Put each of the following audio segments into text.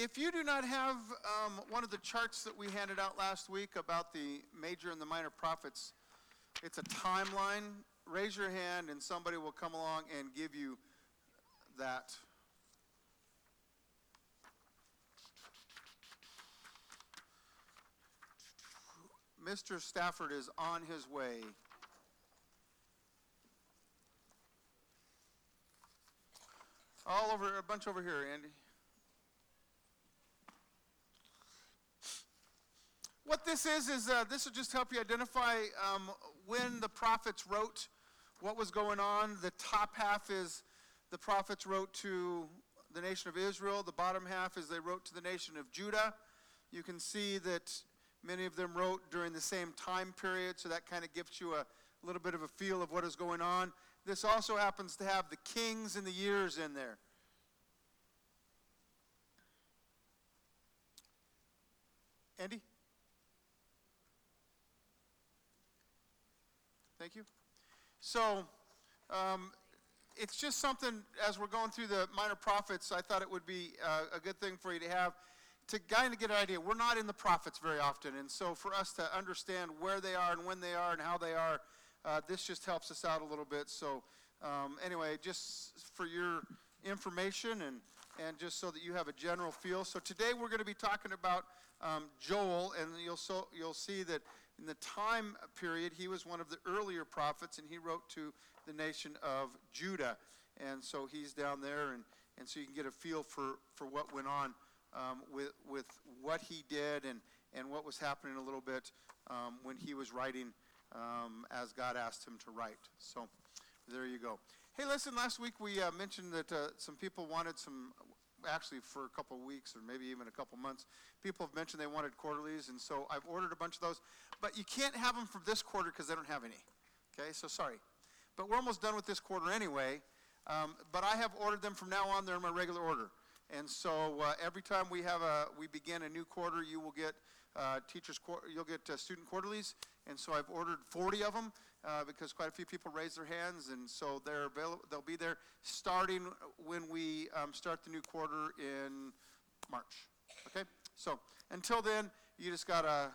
If you do not have um, one of the charts that we handed out last week about the major and the minor prophets, it's a timeline. Raise your hand and somebody will come along and give you that. Mr. Stafford is on his way. All over, a bunch over here, Andy. What this is, is uh, this will just help you identify um, when the prophets wrote what was going on. The top half is the prophets wrote to the nation of Israel. The bottom half is they wrote to the nation of Judah. You can see that many of them wrote during the same time period, so that kind of gives you a little bit of a feel of what is going on. This also happens to have the kings and the years in there. Andy? Thank you. So, um, it's just something, as we're going through the minor prophets, I thought it would be uh, a good thing for you to have to kind of get an idea. We're not in the prophets very often, and so for us to understand where they are and when they are and how they are, uh, this just helps us out a little bit. So, um, anyway, just for your information and, and just so that you have a general feel. So, today we're going to be talking about um, Joel, and you'll, so, you'll see that in the time period, he was one of the earlier prophets, and he wrote to the nation of Judah. And so he's down there, and, and so you can get a feel for, for what went on um, with, with what he did and, and what was happening a little bit um, when he was writing um, as God asked him to write. So there you go. Hey, listen, last week we uh, mentioned that uh, some people wanted some actually for a couple weeks or maybe even a couple months. People have mentioned they wanted quarterlies, and so I've ordered a bunch of those. But you can't have them for this quarter because they don't have any. Okay, so sorry. But we're almost done with this quarter anyway. Um, but I have ordered them from now on. They're in my regular order. And so uh, every time we have a we begin a new quarter, you will get uh, teachers you'll get uh, student quarterlies. And so I've ordered 40 of them uh, because quite a few people raised their hands, and so they're available. They'll be there starting when we um, start the new quarter in March. Okay. So until then, you just gotta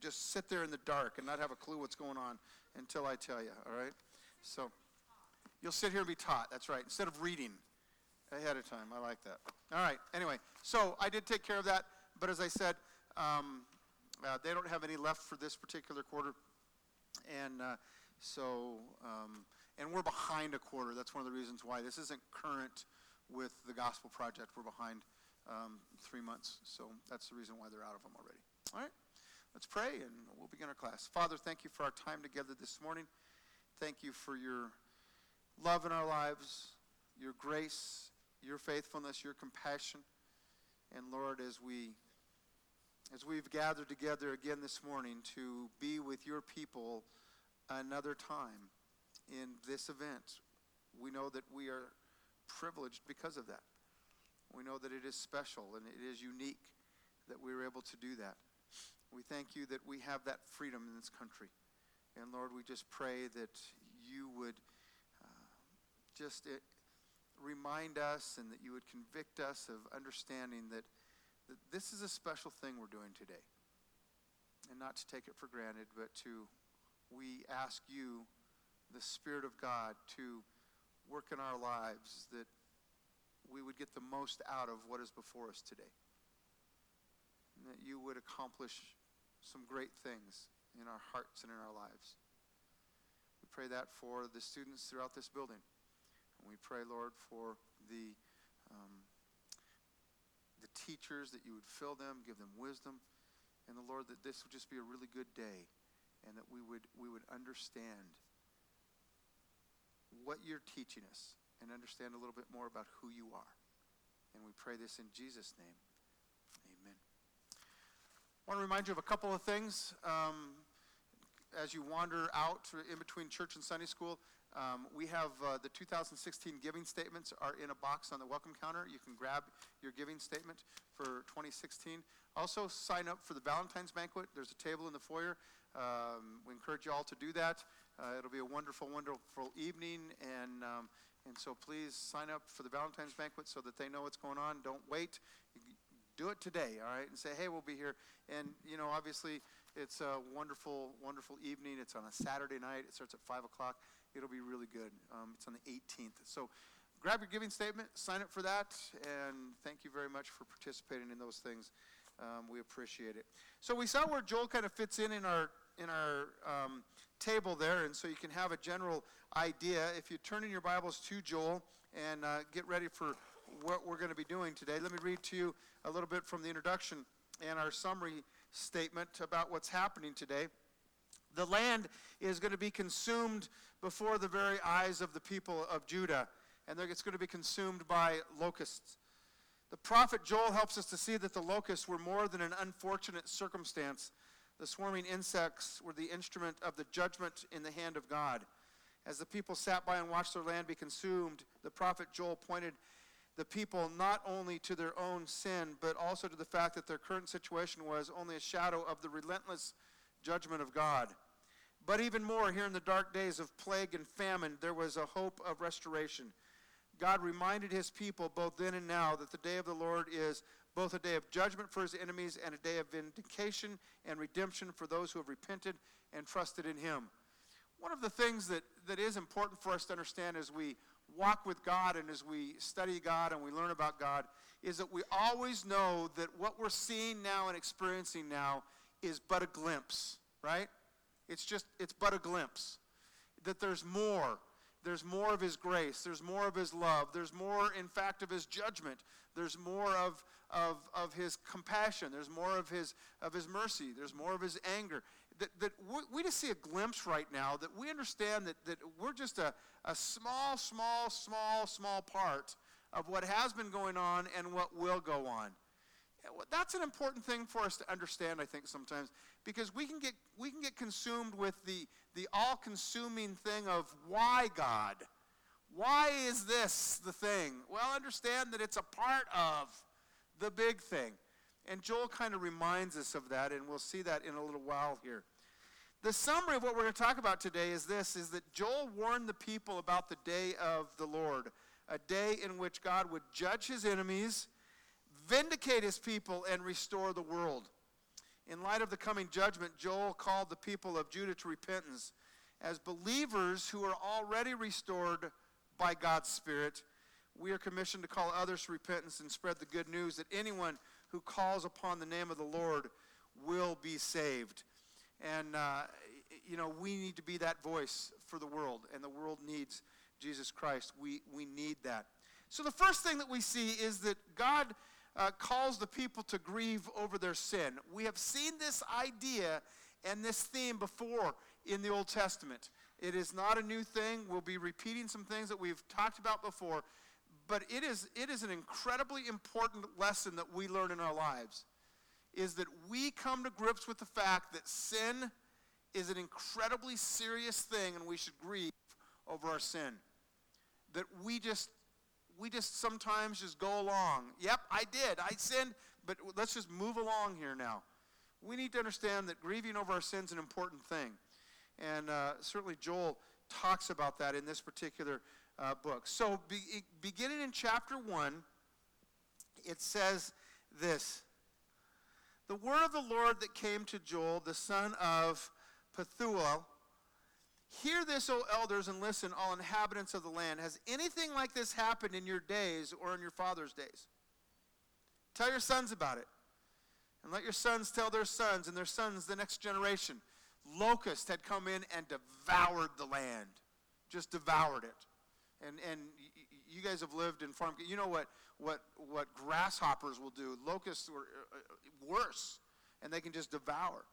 just sit there in the dark and not have a clue what's going on until I tell you. All right. So you'll sit here and be taught. That's right. Instead of reading ahead of time. I like that. All right. Anyway, so I did take care of that, but as I said, um, uh, they don't have any left for this particular quarter, and uh, so um, and we're behind a quarter. That's one of the reasons why this isn't current with the Gospel Project. We're behind um, three months, so that's the reason why they're out of them already. All right. Let's pray and we'll begin our class. Father, thank you for our time together this morning. Thank you for your love in our lives, your grace, your faithfulness, your compassion. And Lord, as we as we've gathered together again this morning to be with your people another time in this event, we know that we are privileged because of that. We know that it is special and it is unique that we are able to do that. We thank you that we have that freedom in this country. And Lord, we just pray that you would uh, just uh, remind us and that you would convict us of understanding that, that this is a special thing we're doing today. And not to take it for granted, but to, we ask you, the Spirit of God, to work in our lives that we would get the most out of what is before us today. And that you would accomplish some great things in our hearts and in our lives. We pray that for the students throughout this building. And we pray, Lord, for the, um, the teachers, that you would fill them, give them wisdom. And the Lord, that this would just be a really good day and that we would, we would understand what you're teaching us and understand a little bit more about who you are. And we pray this in Jesus' name. Amen. I want to remind you of a couple of things um, as you wander out in between church and Sunday school. Um, we have uh, the 2016 giving statements are in a box on the welcome counter. You can grab your giving statement for 2016. Also, sign up for the Valentine's banquet. There's a table in the foyer. Um, we encourage you all to do that. Uh, it'll be a wonderful, wonderful evening, and um, and so please sign up for the Valentine's banquet so that they know what's going on. Don't wait Do it today, all right? And say, hey, we'll be here. And, you know, obviously, it's a wonderful, wonderful evening. It's on a Saturday night. It starts at 5 o'clock. It'll be really good. Um, it's on the 18th. So grab your giving statement, sign up for that, and thank you very much for participating in those things. Um, we appreciate it. So we saw where Joel kind of fits in in our in our um, table there, and so you can have a general idea. If you turn in your Bibles to Joel and uh, get ready for what we're going to be doing today, let me read to you a little bit from the introduction and our summary statement about what's happening today. The land is going to be consumed before the very eyes of the people of Judah, and it's going to be consumed by locusts. The prophet Joel helps us to see that the locusts were more than an unfortunate circumstance. The swarming insects were the instrument of the judgment in the hand of God. As the people sat by and watched their land be consumed, the prophet Joel pointed the people not only to their own sin, but also to the fact that their current situation was only a shadow of the relentless judgment of God. But even more, here in the dark days of plague and famine, there was a hope of restoration. God reminded his people both then and now that the day of the Lord is both a day of judgment for his enemies and a day of vindication and redemption for those who have repented and trusted in him. One of the things that, that is important for us to understand as we walk with God and as we study God and we learn about God is that we always know that what we're seeing now and experiencing now is but a glimpse, right? It's just, it's but a glimpse. That there's more. There's more of His grace. There's more of His love. There's more, in fact, of His judgment. There's more of, of, of His compassion. There's more of His, of his mercy. There's more of His anger. That, that we just see a glimpse right now that we understand that, that we're just a, a small, small, small, small part of what has been going on and what will go on. That's an important thing for us to understand, I think, sometimes, because we can get, we can get consumed with the, the all consuming thing of why God? Why is this the thing? Well, understand that it's a part of the big thing. And Joel kind of reminds us of that, and we'll see that in a little while here. The summary of what we're going to talk about today is this is that Joel warned the people about the day of the Lord, a day in which God would judge his enemies, vindicate his people, and restore the world. In light of the coming judgment, Joel called the people of Judah to repentance. As believers who are already restored by God's Spirit, we are commissioned to call others to repentance and spread the good news that anyone who calls upon the name of the Lord will be saved. And, uh, you know, we need to be that voice for the world, and the world needs Jesus Christ. We, we need that. So, the first thing that we see is that God uh, calls the people to grieve over their sin. We have seen this idea and this theme before in the Old Testament. It is not a new thing. We'll be repeating some things that we've talked about before, but it is, it is an incredibly important lesson that we learn in our lives. Is that we come to grips with the fact that sin is an incredibly serious thing and we should grieve over our sin. That we just we just sometimes just go along. Yep, I did. I sinned, but let's just move along here now. We need to understand that grieving over our sin is an important thing. And uh, certainly Joel talks about that in this particular uh, book. So, be, beginning in chapter 1, it says this The word of the Lord that came to Joel, the son of Pethuel, Hear this, O elders, and listen, all inhabitants of the land. Has anything like this happened in your days or in your father's days? Tell your sons about it. And let your sons tell their sons and their sons the next generation. Locusts had come in and devoured the land, just devoured it. And, and you guys have lived in farm. You know what, what, what grasshoppers will do. Locusts were uh, uh, worse, and they can just devour.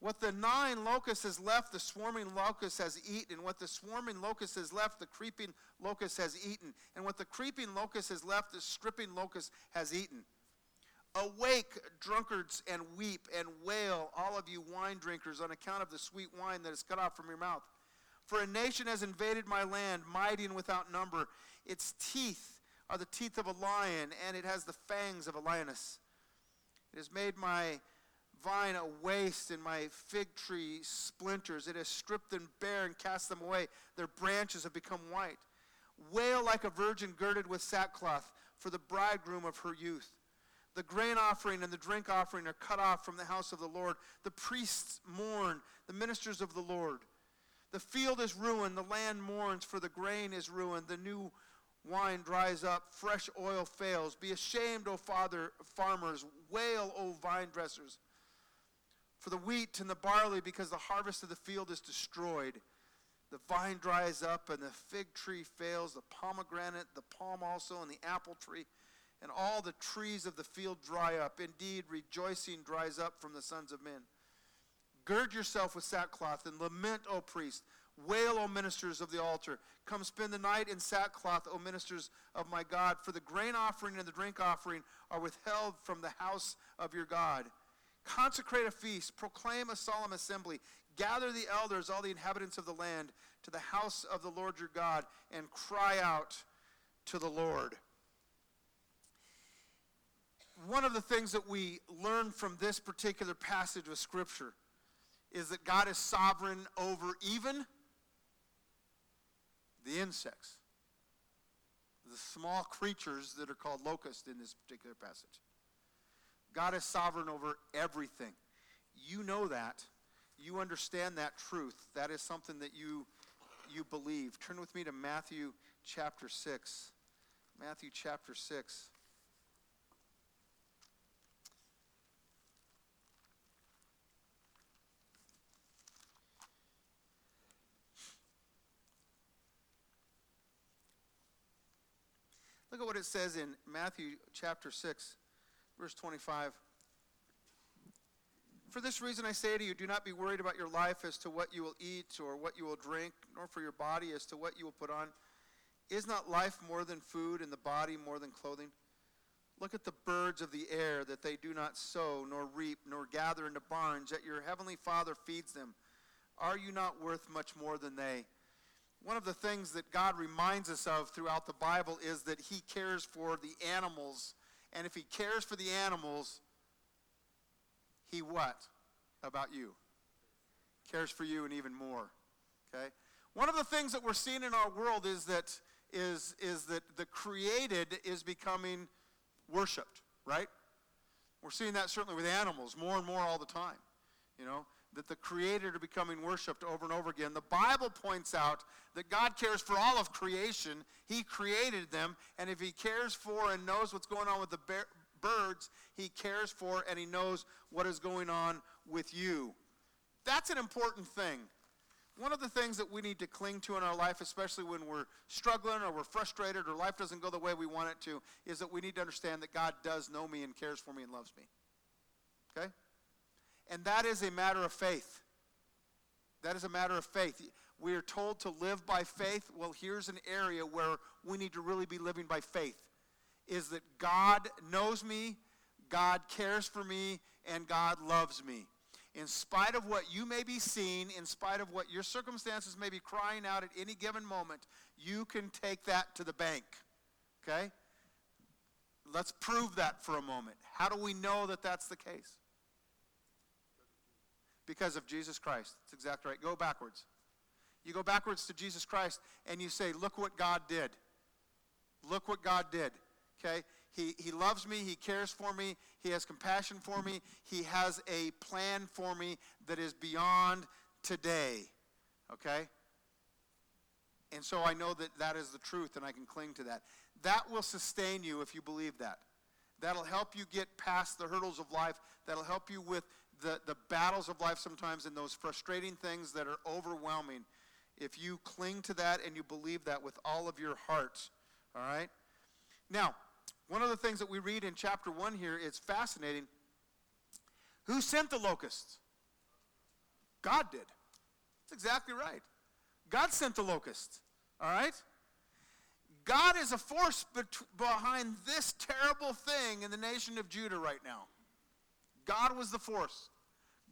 What the gnawing locust has left, the swarming locust has eaten. What the swarming locust has left, the creeping locust has eaten. And what the creeping locust has left, the stripping locust has eaten. Awake, drunkards, and weep and wail, all of you wine drinkers, on account of the sweet wine that is cut off from your mouth. For a nation has invaded my land, mighty and without number. Its teeth are the teeth of a lion, and it has the fangs of a lioness. It has made my vine a waste and my fig tree splinters. It has stripped them bare and cast them away. Their branches have become white. Wail like a virgin girded with sackcloth for the bridegroom of her youth. The grain offering and the drink offering are cut off from the house of the Lord. The priests mourn, the ministers of the Lord. The field is ruined, the land mourns, for the grain is ruined, the new wine dries up, fresh oil fails. Be ashamed, O father farmers, wail, O vine dressers, for the wheat and the barley, because the harvest of the field is destroyed. The vine dries up, and the fig tree fails, the pomegranate, the palm also, and the apple tree, and all the trees of the field dry up. Indeed, rejoicing dries up from the sons of men. Gird yourself with sackcloth and lament, O priest. Wail, O ministers of the altar. Come spend the night in sackcloth, O ministers of my God, for the grain offering and the drink offering are withheld from the house of your God. Consecrate a feast, proclaim a solemn assembly, gather the elders, all the inhabitants of the land, to the house of the Lord your God, and cry out to the Lord. One of the things that we learn from this particular passage of Scripture is that God is sovereign over even the insects, the small creatures that are called locusts in this particular passage. God is sovereign over everything. You know that. You understand that truth. That is something that you, you believe. Turn with me to Matthew chapter 6. Matthew chapter 6. Look at what it says in Matthew chapter 6, verse 25. For this reason I say to you, do not be worried about your life as to what you will eat or what you will drink, nor for your body as to what you will put on. Is not life more than food, and the body more than clothing? Look at the birds of the air, that they do not sow, nor reap, nor gather into barns, yet your heavenly Father feeds them. Are you not worth much more than they? One of the things that God reminds us of throughout the Bible is that He cares for the animals. And if He cares for the animals, He what about you? Cares for you and even more. Okay? One of the things that we're seeing in our world is that is, is that the created is becoming worshiped, right? We're seeing that certainly with animals more and more all the time. You know, that the created are becoming worshiped over and over again. The Bible points out that God cares for all of creation. He created them, and if He cares for and knows what's going on with the birds, He cares for and He knows what is going on with you. That's an important thing. One of the things that we need to cling to in our life, especially when we're struggling or we're frustrated or life doesn't go the way we want it to, is that we need to understand that God does know me and cares for me and loves me. Okay? And that is a matter of faith. That is a matter of faith. We are told to live by faith. Well, here's an area where we need to really be living by faith is that God knows me, God cares for me, and God loves me. In spite of what you may be seeing, in spite of what your circumstances may be crying out at any given moment, you can take that to the bank. Okay? Let's prove that for a moment. How do we know that that's the case? Because of Jesus Christ. That's exactly right. Go backwards. You go backwards to Jesus Christ and you say, Look what God did. Look what God did. Okay? He, he loves me. He cares for me. He has compassion for me. He has a plan for me that is beyond today. Okay? And so I know that that is the truth and I can cling to that. That will sustain you if you believe that. That'll help you get past the hurdles of life. That'll help you with the, the battles of life sometimes and those frustrating things that are overwhelming, if you cling to that and you believe that with all of your heart, all right? Now, one of the things that we read in chapter 1 here is fascinating. Who sent the locusts? God did. That's exactly right. God sent the locusts, all right? God is a force behind this terrible thing in the nation of Judah right now. God was the force.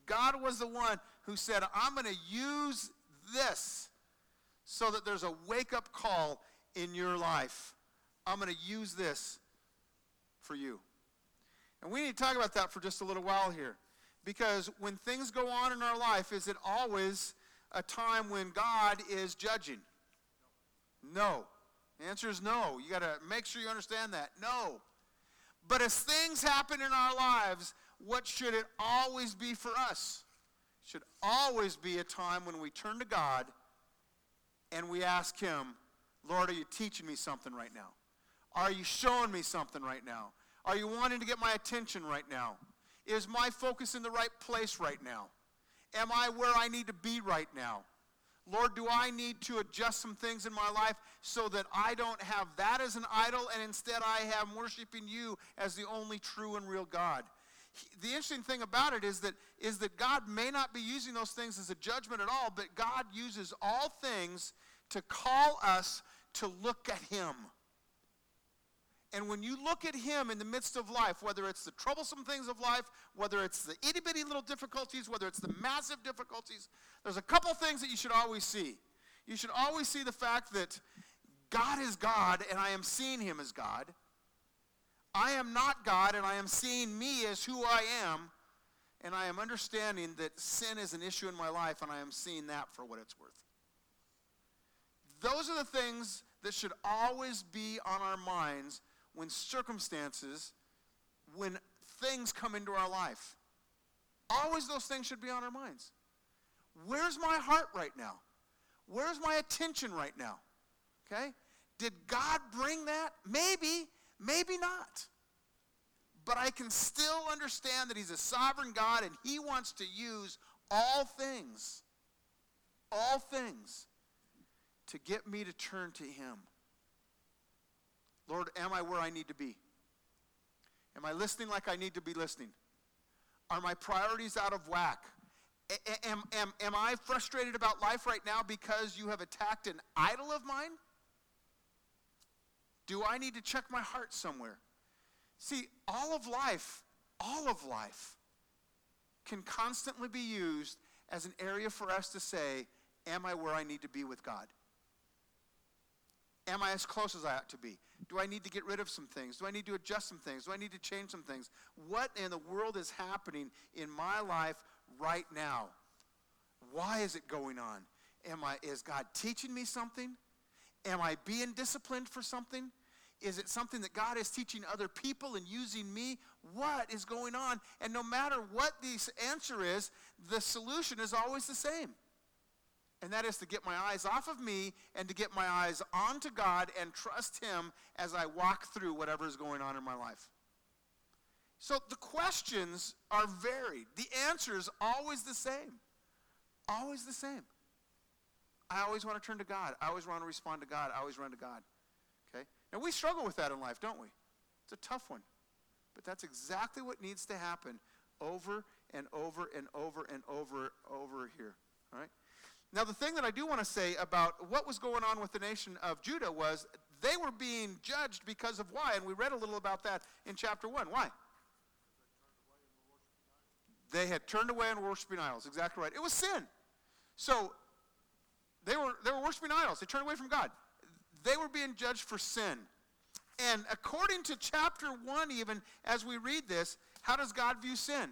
God was the one who said, I'm going to use this so that there's a wake up call in your life. I'm going to use this for you. And we need to talk about that for just a little while here. Because when things go on in our life, is it always a time when God is judging? No. The answer is no. You got to make sure you understand that. No. But as things happen in our lives, what should it always be for us? It should always be a time when we turn to God and we ask Him, Lord, are you teaching me something right now? Are you showing me something right now? Are you wanting to get my attention right now? Is my focus in the right place right now? Am I where I need to be right now? Lord, do I need to adjust some things in my life so that I don't have that as an idol and instead I am worshiping you as the only true and real God? The interesting thing about it is that, is that God may not be using those things as a judgment at all, but God uses all things to call us to look at Him. And when you look at Him in the midst of life, whether it's the troublesome things of life, whether it's the itty bitty little difficulties, whether it's the massive difficulties, there's a couple things that you should always see. You should always see the fact that God is God and I am seeing Him as God. I am not God and I am seeing me as who I am. And I am understanding that sin is an issue in my life and I am seeing that for what it's worth. Those are the things that should always be on our minds when circumstances, when things come into our life. Always those things should be on our minds. Where's my heart right now? Where's my attention right now? Okay? Did God bring that? Maybe, maybe not. But I can still understand that He's a sovereign God and He wants to use all things, all things, to get me to turn to Him. Lord, am I where I need to be? Am I listening like I need to be listening? Are my priorities out of whack? A- am, am, am I frustrated about life right now because you have attacked an idol of mine? Do I need to check my heart somewhere? See, all of life, all of life can constantly be used as an area for us to say, Am I where I need to be with God? Am I as close as I ought to be? Do I need to get rid of some things? Do I need to adjust some things? Do I need to change some things? What in the world is happening in my life right now? Why is it going on? Am I is God teaching me something? Am I being disciplined for something? Is it something that God is teaching other people and using me? What is going on? And no matter what the answer is, the solution is always the same and that is to get my eyes off of me and to get my eyes onto God and trust Him as I walk through whatever is going on in my life. So the questions are varied. The answer is always the same. Always the same. I always want to turn to God. I always want to respond to God. I always run to God. Now we struggle with that in life, don't we? It's a tough one. But that's exactly what needs to happen over and over and over and over over here. All right? Now, the thing that I do want to say about what was going on with the nation of Judah was they were being judged because of why, and we read a little about that in chapter 1. Why? They had turned away and worshiping idols. Exactly right. It was sin. So they were, they were worshiping idols. They turned away from God. They were being judged for sin. And according to chapter 1, even as we read this, how does God view sin?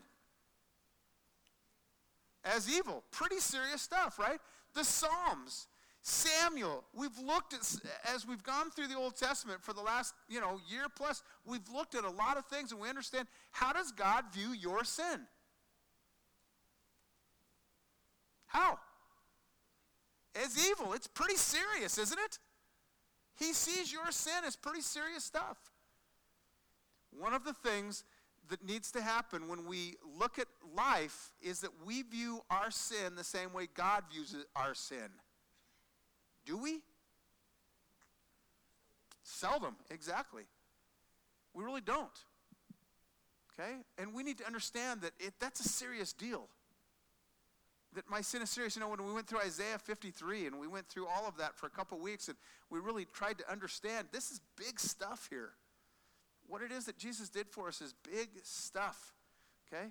As evil. Pretty serious stuff, right? the Psalms, Samuel. We've looked at, as we've gone through the Old Testament for the last, you know, year plus, we've looked at a lot of things and we understand how does God view your sin? How? As evil. It's pretty serious, isn't it? He sees your sin as pretty serious stuff. One of the things that needs to happen when we look at life is that we view our sin the same way God views our sin. Do we? Seldom, exactly. We really don't. Okay? And we need to understand that it, that's a serious deal. That my sin is serious. You know, when we went through Isaiah 53 and we went through all of that for a couple weeks and we really tried to understand this is big stuff here what it is that Jesus did for us is big stuff, okay?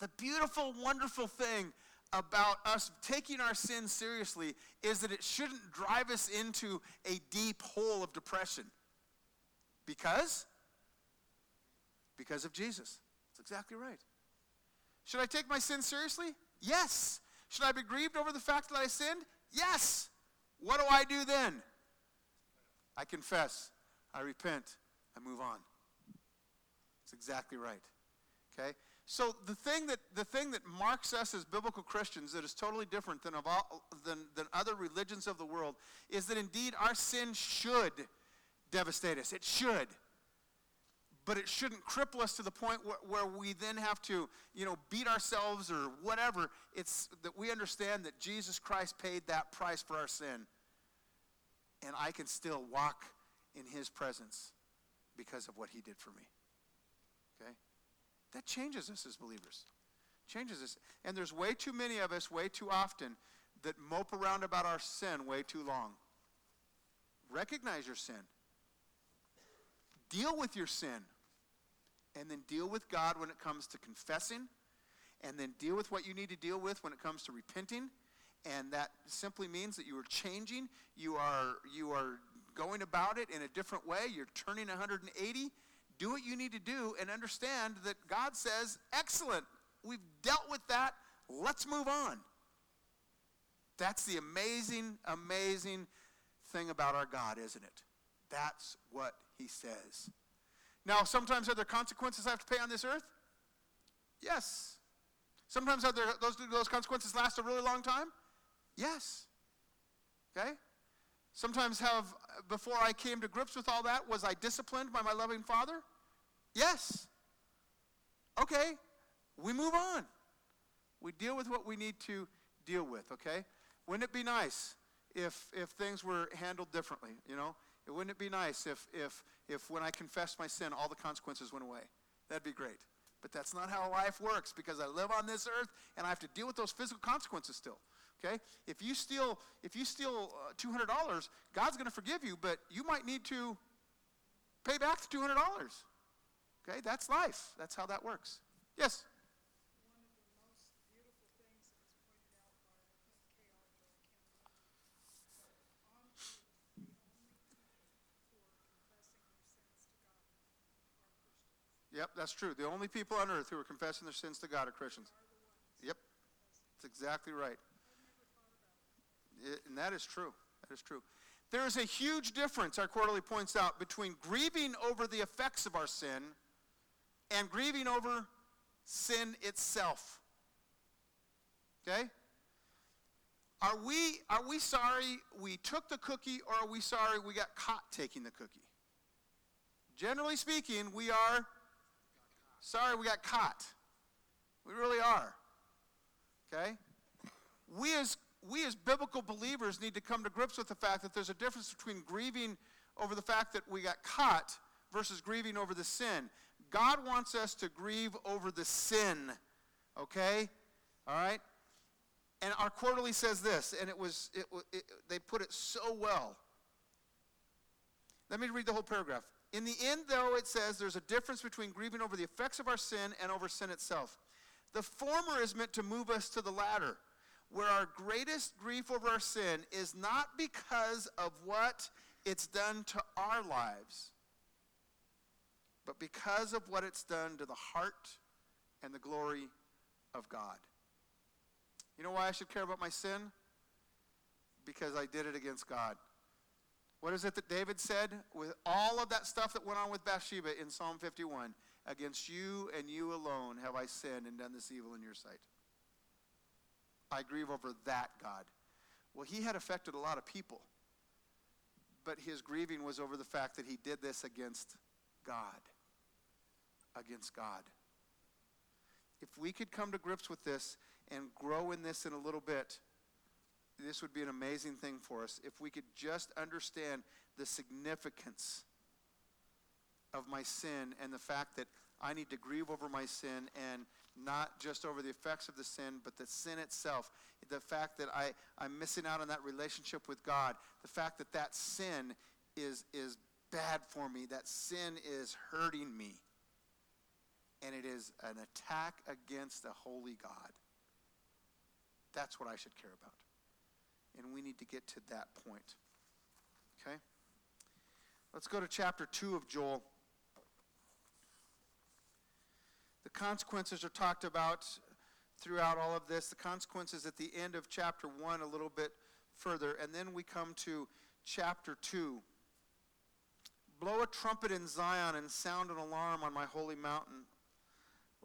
The beautiful, wonderful thing about us taking our sin seriously is that it shouldn't drive us into a deep hole of depression. Because? Because of Jesus. That's exactly right. Should I take my sin seriously? Yes. Should I be grieved over the fact that I sinned? Yes. What do I do then? I confess. I repent. I move on. That's exactly right. Okay? So the thing that the thing that marks us as biblical Christians that is totally different than all than, than other religions of the world is that indeed our sin should devastate us. It should. But it shouldn't cripple us to the point where, where we then have to, you know, beat ourselves or whatever. It's that we understand that Jesus Christ paid that price for our sin. And I can still walk in his presence because of what he did for me. Okay? That changes us as believers. Changes us. And there's way too many of us, way too often, that mope around about our sin way too long. Recognize your sin. Deal with your sin. And then deal with God when it comes to confessing. And then deal with what you need to deal with when it comes to repenting. And that simply means that you are changing. You are, you are going about it in a different way. You're turning 180 do what you need to do and understand that God says, excellent, we've dealt with that, let's move on. That's the amazing, amazing thing about our God, isn't it? That's what he says. Now, sometimes are there consequences I have to pay on this earth? Yes. Sometimes are there, those, those consequences last a really long time? Yes. Okay? Sometimes have, before I came to grips with all that, was I disciplined by my loving father? Yes. Okay, we move on. We deal with what we need to deal with, okay? Wouldn't it be nice if, if things were handled differently, you know? Wouldn't it be nice if, if, if when I confessed my sin, all the consequences went away? That'd be great. But that's not how life works because I live on this earth and I have to deal with those physical consequences still. Okay? If you steal, if you steal uh, $200, God's going to forgive you, but you might need to pay back the $200. Okay, that's life. That's how that works. Yes? Yep, that's true. The only people on earth who are confessing their sins to God are Christians. Yep, that's exactly right. It, and that is true. That is true. There is a huge difference, our quarterly points out, between grieving over the effects of our sin and grieving over sin itself. Okay? Are we, are we sorry we took the cookie or are we sorry we got caught taking the cookie? Generally speaking, we are sorry we got caught. We really are. Okay? We as, we as biblical believers need to come to grips with the fact that there's a difference between grieving over the fact that we got caught versus grieving over the sin. God wants us to grieve over the sin, okay? All right? And our quarterly says this, and it was, it, it, they put it so well. Let me read the whole paragraph. In the end, though, it says there's a difference between grieving over the effects of our sin and over sin itself. The former is meant to move us to the latter, where our greatest grief over our sin is not because of what it's done to our lives, but because of what it's done to the heart and the glory of God. You know why I should care about my sin? Because I did it against God. What is it that David said? With all of that stuff that went on with Bathsheba in Psalm 51 Against you and you alone have I sinned and done this evil in your sight. I grieve over that, God. Well, he had affected a lot of people, but his grieving was over the fact that he did this against God against God. If we could come to grips with this and grow in this in a little bit, this would be an amazing thing for us. If we could just understand the significance of my sin and the fact that I need to grieve over my sin and not just over the effects of the sin, but the sin itself. The fact that I, I'm missing out on that relationship with God. The fact that that sin is, is bad for me. That sin is hurting me and it is an attack against the holy God. That's what I should care about. And we need to get to that point. Okay? Let's go to chapter 2 of Joel. The consequences are talked about throughout all of this. The consequences at the end of chapter 1 a little bit further. And then we come to chapter 2. Blow a trumpet in Zion and sound an alarm on my holy mountain.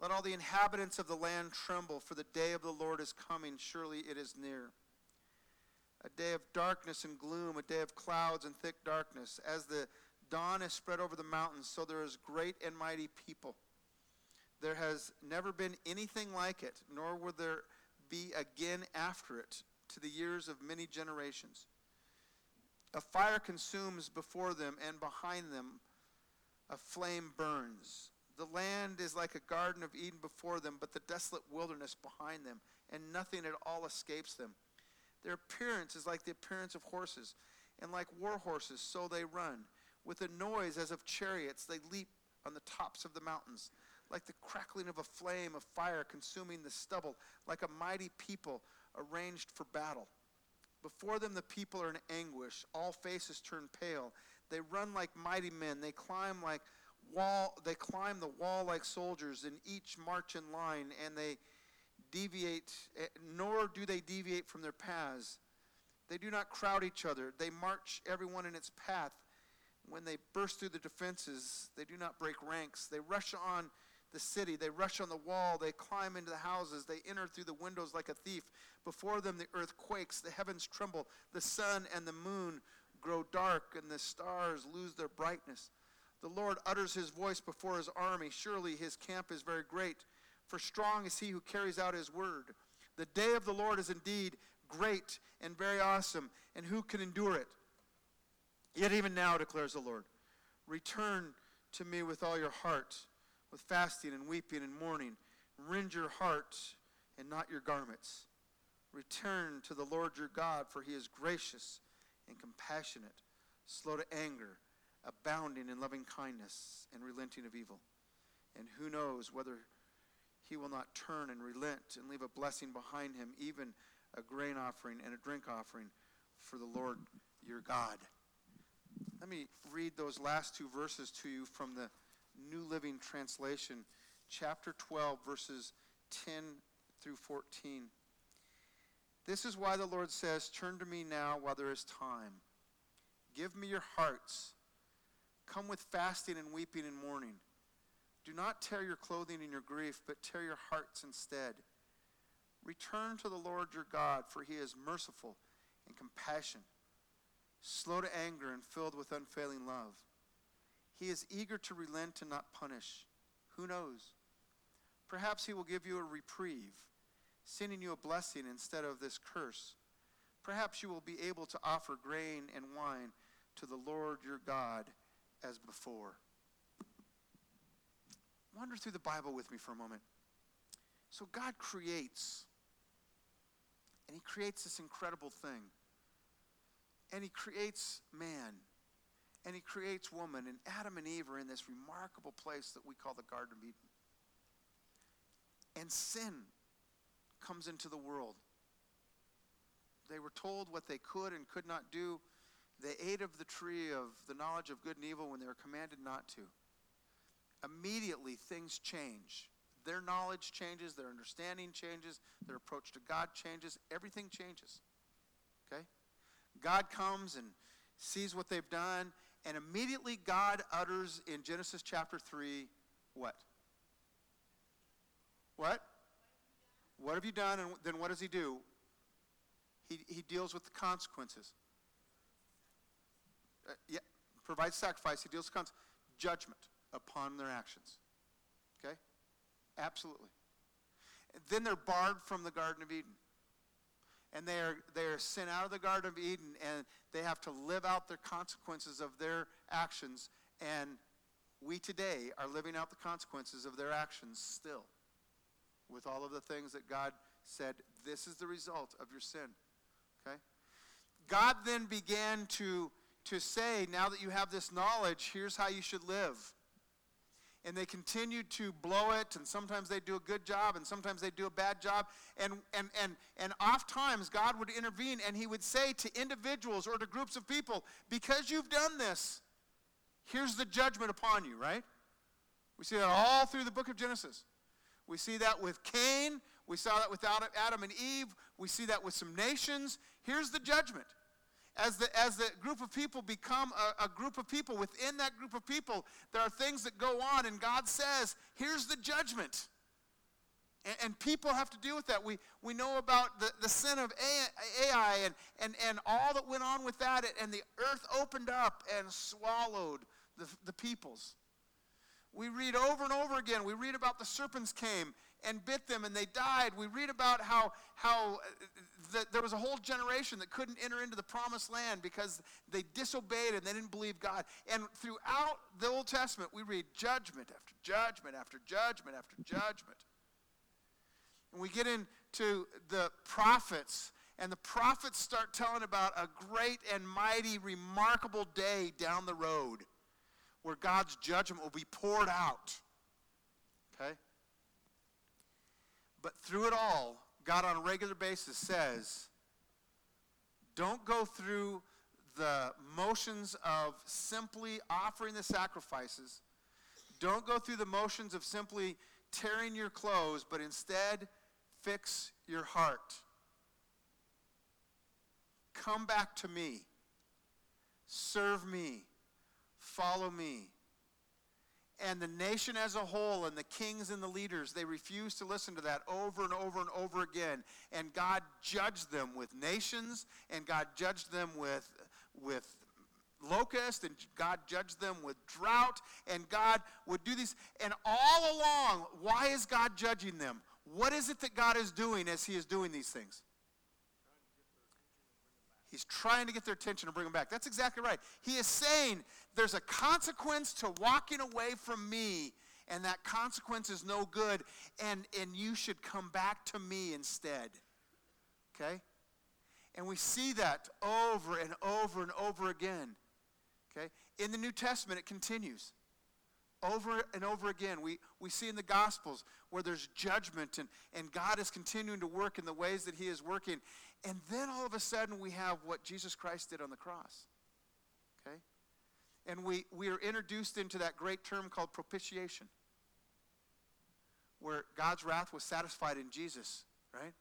Let all the inhabitants of the land tremble, for the day of the Lord is coming. Surely it is near. A day of darkness and gloom, a day of clouds and thick darkness. As the dawn is spread over the mountains, so there is great and mighty people. There has never been anything like it, nor will there be again after it, to the years of many generations. A fire consumes before them, and behind them a flame burns. The land is like a garden of Eden before them, but the desolate wilderness behind them, and nothing at all escapes them. Their appearance is like the appearance of horses, and like war horses, so they run. With a noise as of chariots, they leap on the tops of the mountains, like the crackling of a flame of fire consuming the stubble, like a mighty people arranged for battle. Before them, the people are in anguish. All faces turn pale. They run like mighty men. They climb like wall. They climb the wall like soldiers, and each march in line. And they deviate, eh, nor do they deviate from their paths. They do not crowd each other. They march everyone in its path. When they burst through the defenses, they do not break ranks. They rush on the city. They rush on the wall. They climb into the houses. They enter through the windows like a thief. Before them, the earth quakes. The heavens tremble. The sun and the moon grow dark, and the stars lose their brightness. The Lord utters his voice before his army. Surely his camp is very great, for strong is he who carries out his word. The day of the Lord is indeed great and very awesome, and who can endure it? Yet even now, declares the Lord, return to me with all your heart with fasting and weeping and mourning. Rend your heart and not your garments. Return to the Lord your God, for he is gracious and compassionate, slow to anger, abounding in loving kindness and relenting of evil. And who knows whether he will not turn and relent and leave a blessing behind him, even a grain offering and a drink offering for the Lord your God. Let me read those last two verses to you from the New Living Translation, chapter 12, verses 10 through 14. This is why the Lord says, Turn to me now while there is time. Give me your hearts. Come with fasting and weeping and mourning. Do not tear your clothing in your grief, but tear your hearts instead. Return to the Lord your God, for he is merciful and compassionate, slow to anger and filled with unfailing love. He is eager to relent and not punish. Who knows? Perhaps he will give you a reprieve, sending you a blessing instead of this curse. Perhaps you will be able to offer grain and wine to the Lord your God as before. Wander through the Bible with me for a moment. So God creates, and he creates this incredible thing. And he creates man and he creates woman, and Adam and Eve are in this remarkable place that we call the Garden of Eden. And sin comes into the world. They were told what they could and could not do. They ate of the tree of the knowledge of good and evil when they were commanded not to. Immediately, things change. Their knowledge changes, their understanding changes, their approach to God changes, everything changes. Okay? God comes and sees what they've done, and immediately God utters in Genesis chapter 3 what? What? What have you done? And then what does he do? He, he deals with the consequences. Uh, yeah, provides sacrifice. He deals with consequences. Judgment upon their actions. Okay? Absolutely. Then they're barred from the Garden of Eden and they are, they are sent out of the Garden of Eden and they have to live out the consequences of their actions. And we today are living out the consequences of their actions still with all of the things that God said, this is the result of your sin. Okay? God then began to, to say, now that you have this knowledge, here's how you should live and they continued to blow it and sometimes they do a good job and sometimes they do a bad job. And and and and oft times god would intervene and he would say to individuals or to groups of people because you've done this here's the judgment upon you right? We see that all through the book of genesis. We see that with cain. We saw that with adam and eve. We see that with some nations. Here's the judgment as the, as the group of people become a, a group of people, within that group of people, there are things that go on, and God says, here's the judgment. And, and people have to deal with that. We, we know about the, the sin of Ai and, and, and all that went on with that, and the earth opened up and swallowed the, the peoples. We read over and over again, we read about the serpents came and bit them and they died. We read about how, how uh, the, there was a whole generation that couldn't enter into the promised land because they disobeyed and they didn't believe God. And throughout the Old Testament, we read judgment after judgment after judgment after judgment. And we get into the prophets, and the prophets start telling about a great and mighty, remarkable day down the road where God's judgment will be poured out. Okay? But through it all, God on a regular basis says, don't go through the motions of simply offering the sacrifices. Don't go through the motions of simply tearing your clothes, but instead fix your heart. Come back to me. Serve me. Follow me. And the nation as a whole, and the kings and the leaders, they refused to listen to that over and over and over again. And God judged them with nations, and God judged them with, with locust, and God judged them with drought, and God would do these. And all along, why is God judging them? What is it that God is doing as He is doing these things? He's trying to get their attention and bring them back. That's exactly right. He is saying there's a consequence to walking away from me, and that consequence is no good, and, and you should come back to me instead. Okay? And we see that over and over and over again. Okay? In the New Testament, it continues. Over and over again, we, we see in the Gospels where there's judgment and, and God is continuing to work in the ways that He is working. And then all of a sudden, we have what Jesus Christ did on the cross. Okay? And we, we are introduced into that great term called propitiation, where God's wrath was satisfied in Jesus, right?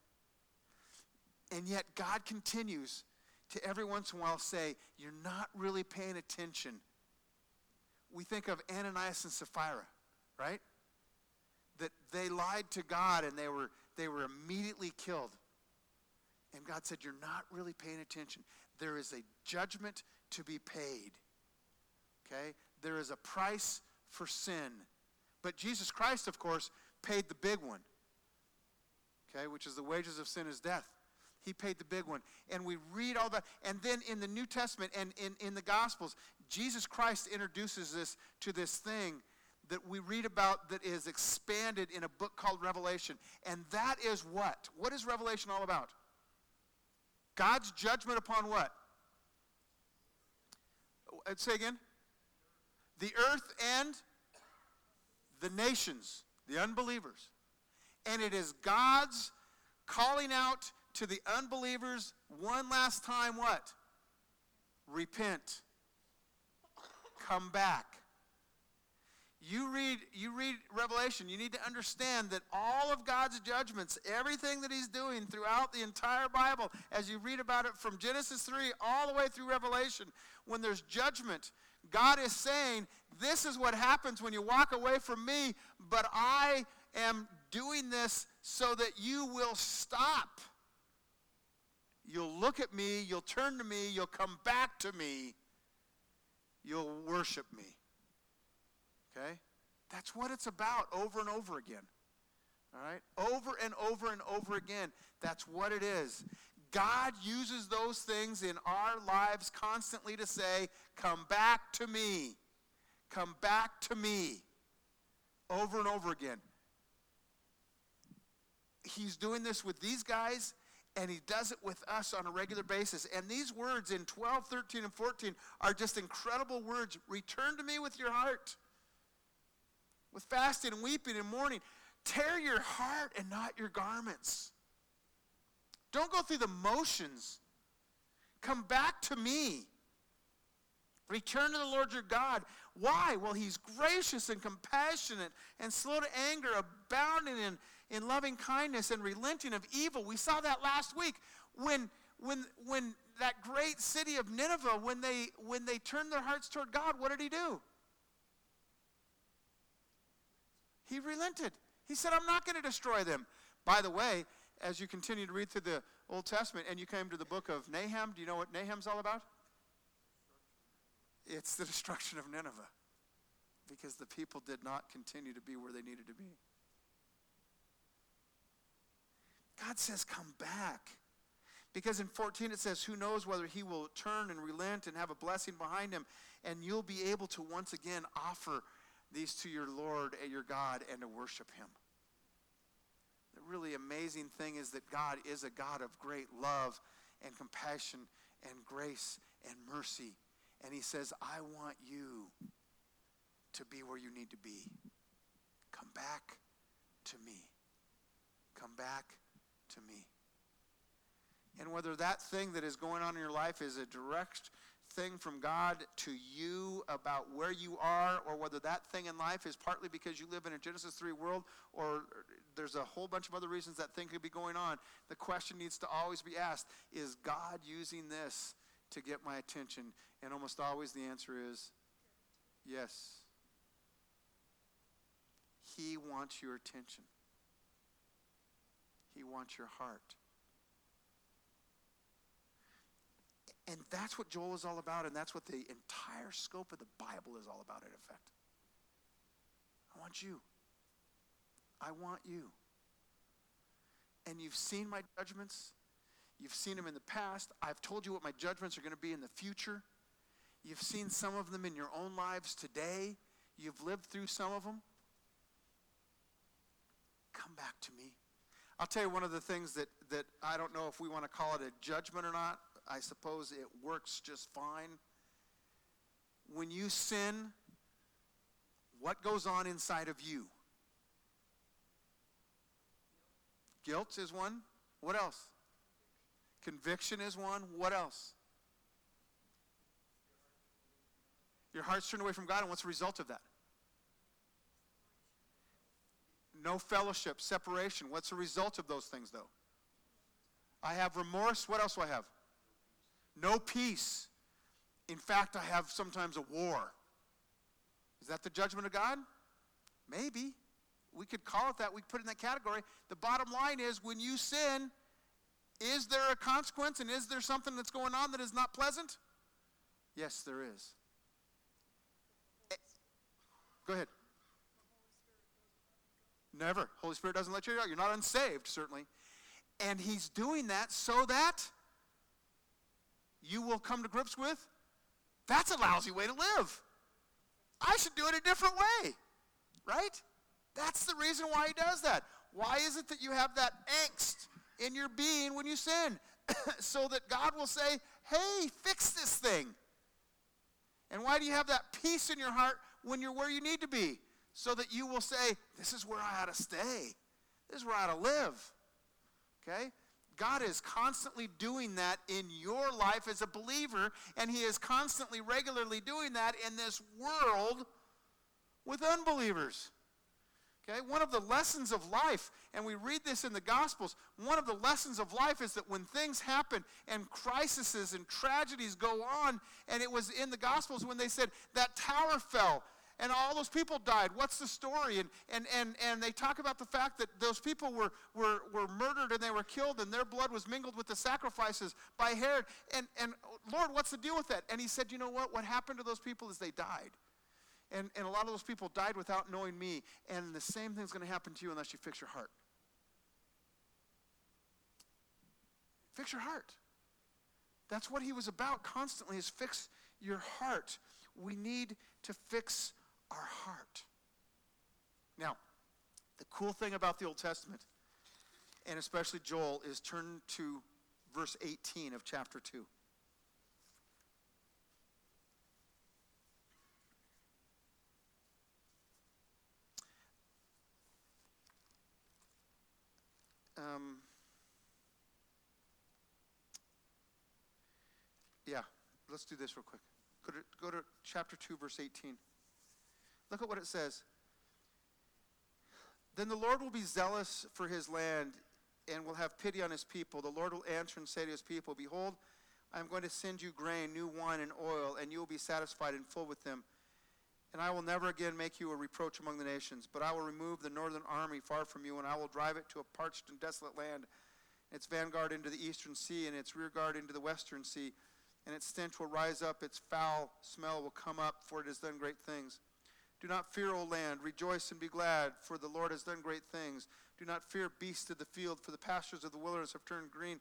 And yet, God continues to every once in a while say, You're not really paying attention we think of Ananias and Sapphira, right? That they lied to God and they were, they were immediately killed. And God said, You're not really paying attention. There is a judgment to be paid. Okay? There is a price for sin. But Jesus Christ, of course, paid the big one. Okay? Which is the wages of sin is death. He paid the big one. And we read all that. And then in the New Testament and in, in the Gospels, Jesus Christ introduces this to this thing that we read about that is expanded in a book called Revelation. And that is what? What is Revelation all about? God's judgment upon what? Uh, say again. The earth and the nations, the unbelievers. And it is God's calling out to the unbelievers one last time what? Repent. Come back. You read Revelation, you need to understand that all of God's judgments, everything that He's doing throughout the entire Bible, as you read about it from Genesis 3 all the way through Revelation, when there's judgment, God is saying, This is what happens when you walk away from me, but I am doing this so that you will stop. You'll look at me, you'll turn to me, you'll come back to me, you'll worship me. Okay? That's what it's about over and over again. All right? Over and over and over again. That's what it is. God uses those things in our lives constantly to say, Come back to me. Come back to me. Over and over again. He's doing this with these guys and he does it with us on a regular basis. And these words in 12, 13, and 14 are just incredible words. Return to me with your heart, with fasting and weeping and mourning. Tear your heart and not your garments. Don't go through the motions. Come back to me. Return to the Lord your God. Why? Well, he's gracious and compassionate and slow to anger, abounding in in loving kindness and relenting of evil. We saw that last week when, when, when that great city of Nineveh, when they, when they turned their hearts toward God, what did he do? He relented. He said, I'm not going to destroy them. By the way, as you continue to read through the Old Testament and you came to the book of Nahum, do you know what Nahum's all about? It's the destruction of Nineveh because the people did not continue to be where they needed to be. God says, Come back. Because in 14 it says, Who knows whether he will turn and relent and have a blessing behind him, and you'll be able to once again offer these to your Lord and your God and to worship him. The really amazing thing is that God is a God of great love and compassion and grace and mercy. And he says, I want you to be where you need to be. Come back to me. Come back to me. And whether that thing that is going on in your life is a direct thing from God to you about where you are, or whether that thing in life is partly because you live in a Genesis 3 world, or there's a whole bunch of other reasons that thing could be going on, the question needs to always be asked Is God using this to get my attention? And almost always the answer is yes. He wants your attention. He wants your heart. And that's what Joel is all about, and that's what the entire scope of the Bible is all about, in effect. I want you. I want you. And you've seen my judgments. You've seen them in the past. I've told you what my judgments are going to be in the future. You've seen some of them in your own lives today. You've lived through some of them. Come back to me. I'll tell you one of the things that, that I don't know if we want to call it a judgment or not. I suppose it works just fine. When you sin, what goes on inside of you? Guilt is one. What else? Conviction is one. What else? Your heart's turned away from God, and what's the result of that? No fellowship, separation. What's the result of those things, though? I have remorse. What else do I have? No peace. In fact, I have sometimes a war. Is that the judgment of God? Maybe. We could call it that. We put it in that category. The bottom line is when you sin, is there a consequence and is there something that's going on that is not pleasant? Yes, there is. Eh, go ahead. Never. Holy Spirit doesn't let you out. You're not unsaved, certainly. And He's doing that so that you will come to grips with that's a lousy way to live. I should do it a different way, right? That's the reason why He does that. Why is it that you have that angst in your being when you sin? so that God will say, hey, fix this thing. And why do you have that peace in your heart when you're where you need to be? so that you will say, This is where I ought to stay. This is where I ought to live. Okay? God is constantly doing that in your life as a believer, and He is constantly, regularly doing that in this world with unbelievers. Okay? One of the lessons of life, and we read this in the Gospels, one of the lessons of life is that when things happen and crises and tragedies go on, and it was in the Gospels when they said that tower fell and all those people died. What's the story? And, and, and, and they talk about the fact that those people were, were, were murdered and they were killed and their blood was mingled with the sacrifices by Herod. And, and Lord, what's the deal with that? And he said, you know what? What happened to those people is they died. And, and a lot of those people died without knowing me. And the same thing's going to happen to you unless you fix your heart. Fix your heart. That's what he was about constantly is fix your heart. We need to fix our heart. Now, the cool thing about the Old Testament, and especially Joel, is turn to verse 18 of chapter 2. Um, yeah, let's do this real quick. Go to, go to chapter 2, verse 18. Look at what it says. Then the Lord will be zealous for his land and will have pity on his people. The Lord will answer and say to his people, Behold, I am going to send you grain, new wine, and oil, and you will be satisfied and full with them. And I will never again make you a reproach among the nations, but I will remove the northern army far from you, and I will drive it to a parched and desolate land, its vanguard into the eastern sea, and its rearguard into the western sea. And its stench will rise up, its foul smell will come up, for it has done great things. Do not fear, O land. Rejoice and be glad, for the Lord has done great things. Do not fear beasts of the field, for the pastures of the wilderness have turned green,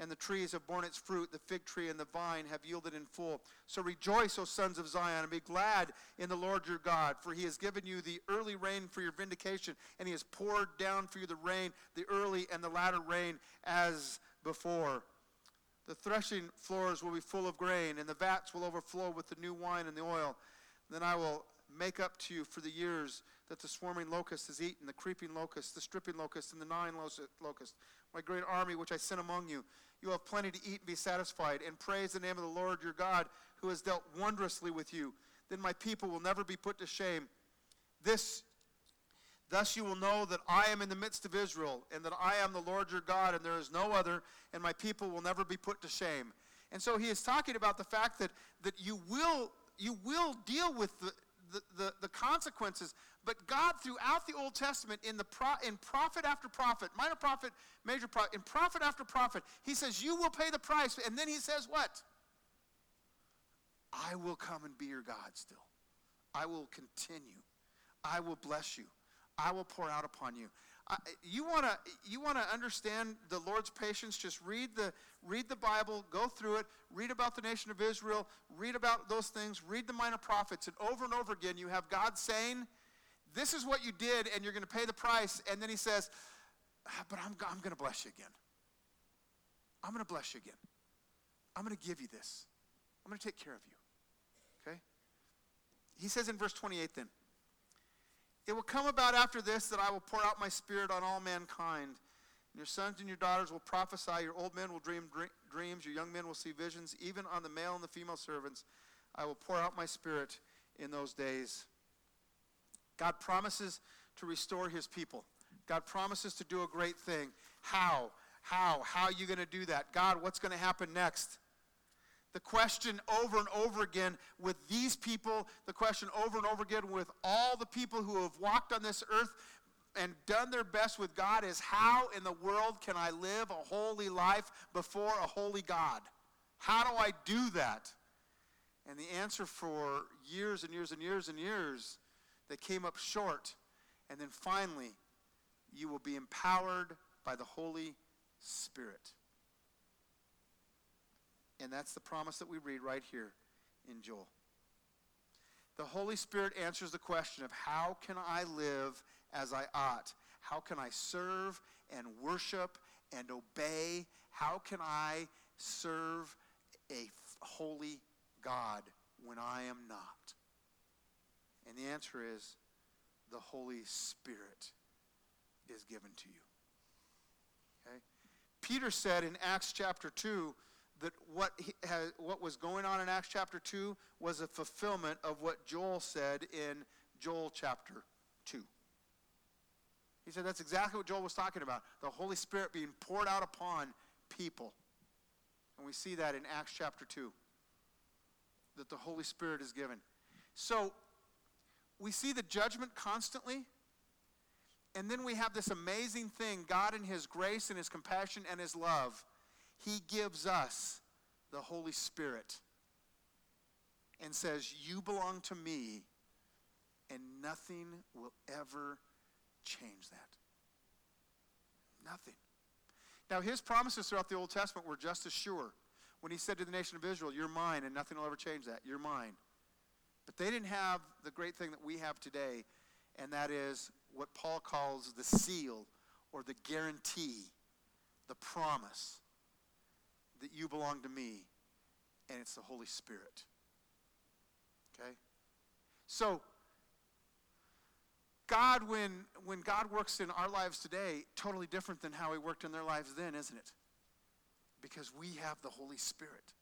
and the trees have borne its fruit. The fig tree and the vine have yielded in full. So rejoice, O sons of Zion, and be glad in the Lord your God, for he has given you the early rain for your vindication, and he has poured down for you the rain, the early and the latter rain, as before. The threshing floors will be full of grain, and the vats will overflow with the new wine and the oil. Then I will make up to you for the years that the swarming locust has eaten, the creeping locust, the stripping locust, and the gnawing locust, my great army which I sent among you. You will have plenty to eat and be satisfied, and praise the name of the Lord your God, who has dealt wondrously with you. Then my people will never be put to shame. This Thus you will know that I am in the midst of Israel, and that I am the Lord your God, and there is no other, and my people will never be put to shame. And so he is talking about the fact that, that you, will, you will deal with the, the, the, consequences. But God, throughout the Old Testament, in, the pro, in prophet after prophet, minor prophet, major prophet, in prophet after prophet, he says, You will pay the price. And then he says, What? I will come and be your God still. I will continue. I will bless you. I will pour out upon you. You want to you want to understand the Lord's patience? Just read the read the Bible, go through it, read about the nation of Israel, read about those things, read the minor prophets, and over and over again you have God saying, "This is what you did, and you're going to pay the price." And then He says, ah, "But I'm I'm going to bless you again. I'm going to bless you again. I'm going to give you this. I'm going to take care of you." Okay. He says in verse 28 then. It will come about after this that I will pour out my spirit on all mankind. And your sons and your daughters will prophesy, your old men will dream dreams, your young men will see visions, even on the male and the female servants. I will pour out my spirit in those days. God promises to restore his people. God promises to do a great thing. How? How? How are you going to do that? God, what's going to happen next? The question over and over again with these people, the question over and over again with all the people who have walked on this earth and done their best with God is how in the world can I live a holy life before a holy God? How do I do that? And the answer for years and years and years and years, that came up short. And then finally, you will be empowered by the Holy Spirit. And that's the promise that we read right here in Joel. The Holy Spirit answers the question of how can I live as I ought? How can I serve and worship and obey? How can I serve a holy God when I am not? And the answer is the Holy Spirit is given to you. Okay? Peter said in Acts chapter 2 that what, has, what was going on in Acts chapter 2 was a fulfillment of what Joel said in Joel chapter 2. He said that's exactly what Joel was talking about the Holy Spirit being poured out upon people. And we see that in Acts chapter 2, that the Holy Spirit is given. So we see the judgment constantly. And then we have this amazing thing God, in His grace and His compassion and His love, he gives us the Holy Spirit and says, You belong to me, and nothing will ever change that. Nothing. Now, his promises throughout the Old Testament were just as sure. When he said to the nation of Israel, You're mine, and nothing will ever change that. You're mine. But they didn't have the great thing that we have today, and that is what Paul calls the seal or the guarantee, the promise that you belong to me, and it's the Holy Spirit. Okay? So, God, when, when God works in our lives today, totally different than how he worked in their lives then, isn't it? Because we have the Holy Spirit.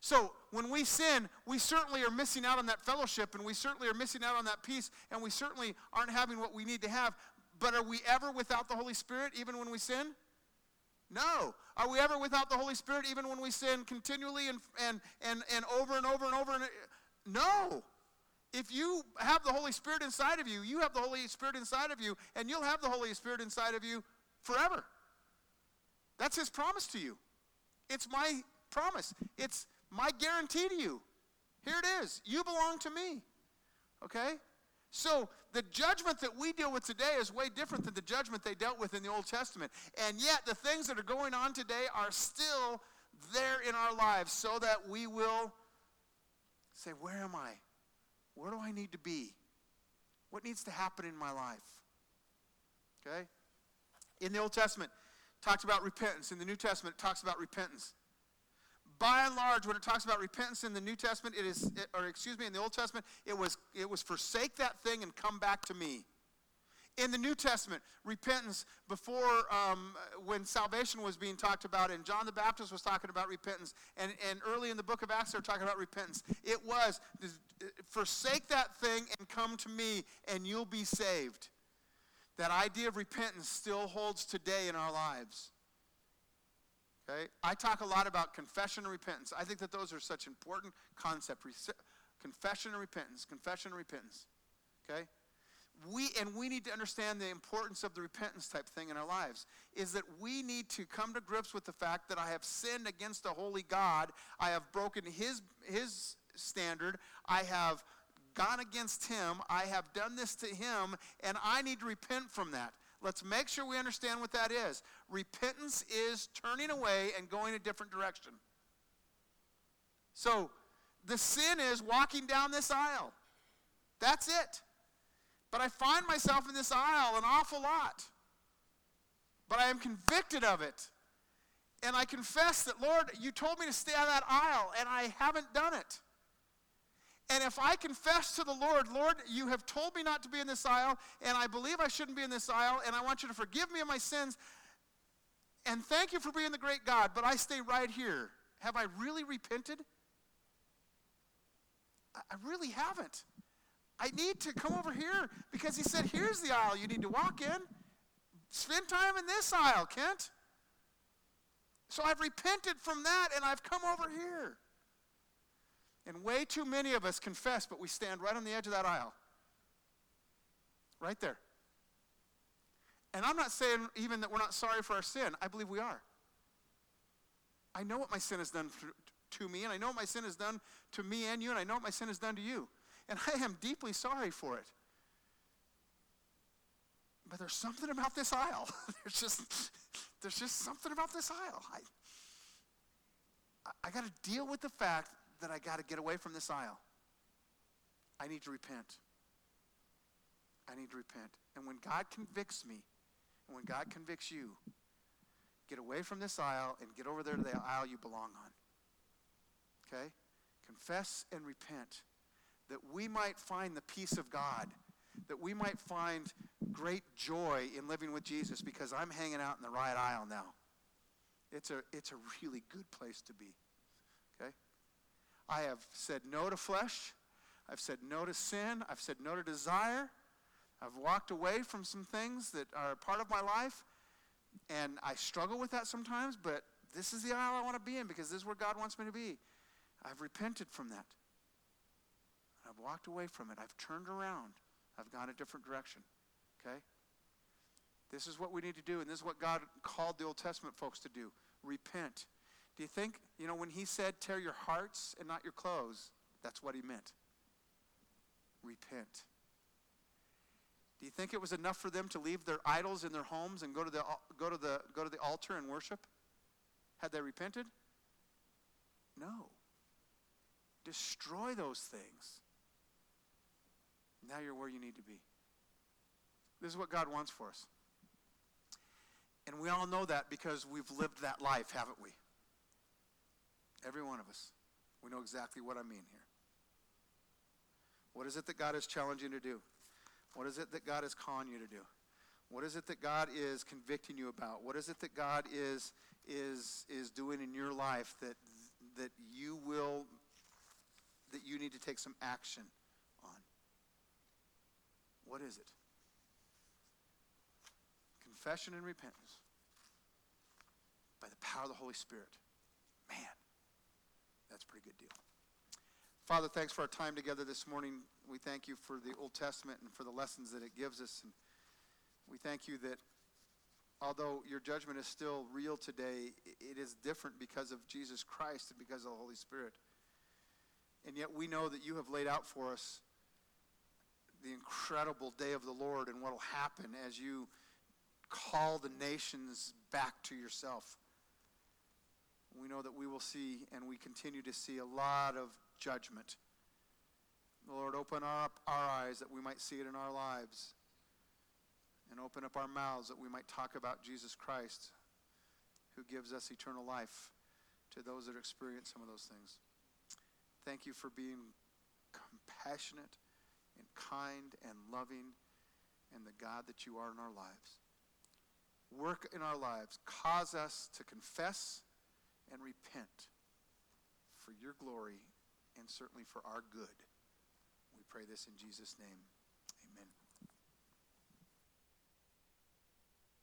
So when we sin, we certainly are missing out on that fellowship, and we certainly are missing out on that peace, and we certainly aren't having what we need to have. But are we ever without the Holy Spirit, even when we sin? No. Are we ever without the Holy Spirit even when we sin continually and, and, and, and over and over and over? And, no. If you have the Holy Spirit inside of you, you have the Holy Spirit inside of you, and you'll have the Holy Spirit inside of you forever. That's His promise to you. It's my promise. It's my guarantee to you. Here it is. You belong to me. Okay? So the judgment that we deal with today is way different than the judgment they dealt with in the Old Testament. And yet the things that are going on today are still there in our lives so that we will say, Where am I? Where do I need to be? What needs to happen in my life? Okay? In the Old Testament, talks about repentance. In the New Testament, it talks about repentance by and large, when it talks about repentance in the New Testament, it is, or excuse me, in the Old Testament, it was, it was forsake that thing and come back to me. In the New Testament, repentance before um, when salvation was being talked about, and John the Baptist was talking about repentance, and, and early in the book of Acts, they're talking about repentance. It was forsake that thing and come to me, and you'll be saved. That idea of repentance still holds today in our lives. Okay? I talk a lot about confession and repentance. I think that those are such important concepts. Confession and repentance, confession and repentance. Okay? We and we need to understand the importance of the repentance type thing in our lives. Is that we need to come to grips with the fact that I have sinned against a holy God. I have broken his his standard. I have gone against him. I have done this to him, and I need to repent from that. Let's make sure we understand what that is. Repentance is turning away and going a different direction. So, the sin is walking down this aisle. That's it. But I find myself in this aisle an awful lot. But I am convicted of it. And I confess that, Lord, you told me to stay on that aisle, and I haven't done it. And if I confess to the Lord, Lord, you have told me not to be in this aisle, and I believe I shouldn't be in this aisle, and I want you to forgive me of my sins, and thank you for being the great God, but I stay right here. Have I really repented? I really haven't. I need to come over here because he said, here's the aisle you need to walk in. Spend time in this aisle, Kent. So I've repented from that and I've come over here. And way too many of us confess, but we stand right on the edge of that aisle. Right there. And I'm not saying even that we're not sorry for our sin. I believe we are. I know what my sin has done to me, and I know what my sin has done to me and you, and I know what my sin has done to you. And I am deeply sorry for it. But there's something about this aisle. there's just there's just something about this aisle. I I got to deal with the fact that I got to get away from this aisle. I need to repent. I need to repent. And when God convicts me, and when God convicts you, get away from this aisle and get over there to the aisle you belong on. Okay? Confess and repent that we might find the peace of God, that we might find great joy in living with Jesus because I'm hanging out in the right aisle now. It's a, it's a really good place to be. I have said no to flesh. I've said no to sin. I've said no to desire. I've walked away from some things that are part of my life. And I struggle with that sometimes, but this is the aisle I want to be in because this is where God wants me to be. I've repented from that. I've walked away from it. I've turned around. I've gone a different direction. Okay? This is what we need to do, and this is what God called the Old Testament folks to do repent. Do you think, you know, when he said, tear your hearts and not your clothes, that's what he meant? Repent. Do you think it was enough for them to leave their idols in their homes and go to the, go to the, go to the altar and worship? Had they repented? No. Destroy those things. Now you're where you need to be. This is what God wants for us. And we all know that because we've lived that life, haven't we? Every one of us. We know exactly what I mean here. What is it that God is challenging you to do? What is it that God is calling you to do? What is it that God is convicting you about? What is it that God is is is doing in your life that that you will that you need to take some action on? What is it? Confession and repentance. by the power of the Holy Spirit. Man, that's a pretty good deal. Father, thanks for our time together this morning. We thank you for the Old Testament and for the lessons that it gives us. And we thank you that although your judgment is still real today, it is different because of Jesus Christ and because of the Holy Spirit. And yet we know that you have laid out for us the incredible day of the Lord and what will happen as you call the nations back to yourself. We know that we will see and we continue to see a lot of judgment. Lord, open up our eyes that we might see it in our lives. And open up our mouths that we might talk about Jesus Christ, who gives us eternal life to those that experience some of those things. Thank you for being compassionate and kind and loving and the God that you are in our lives. Work in our lives. Cause us to confess and repent for your glory and certainly for our good. We pray this in Jesus' name.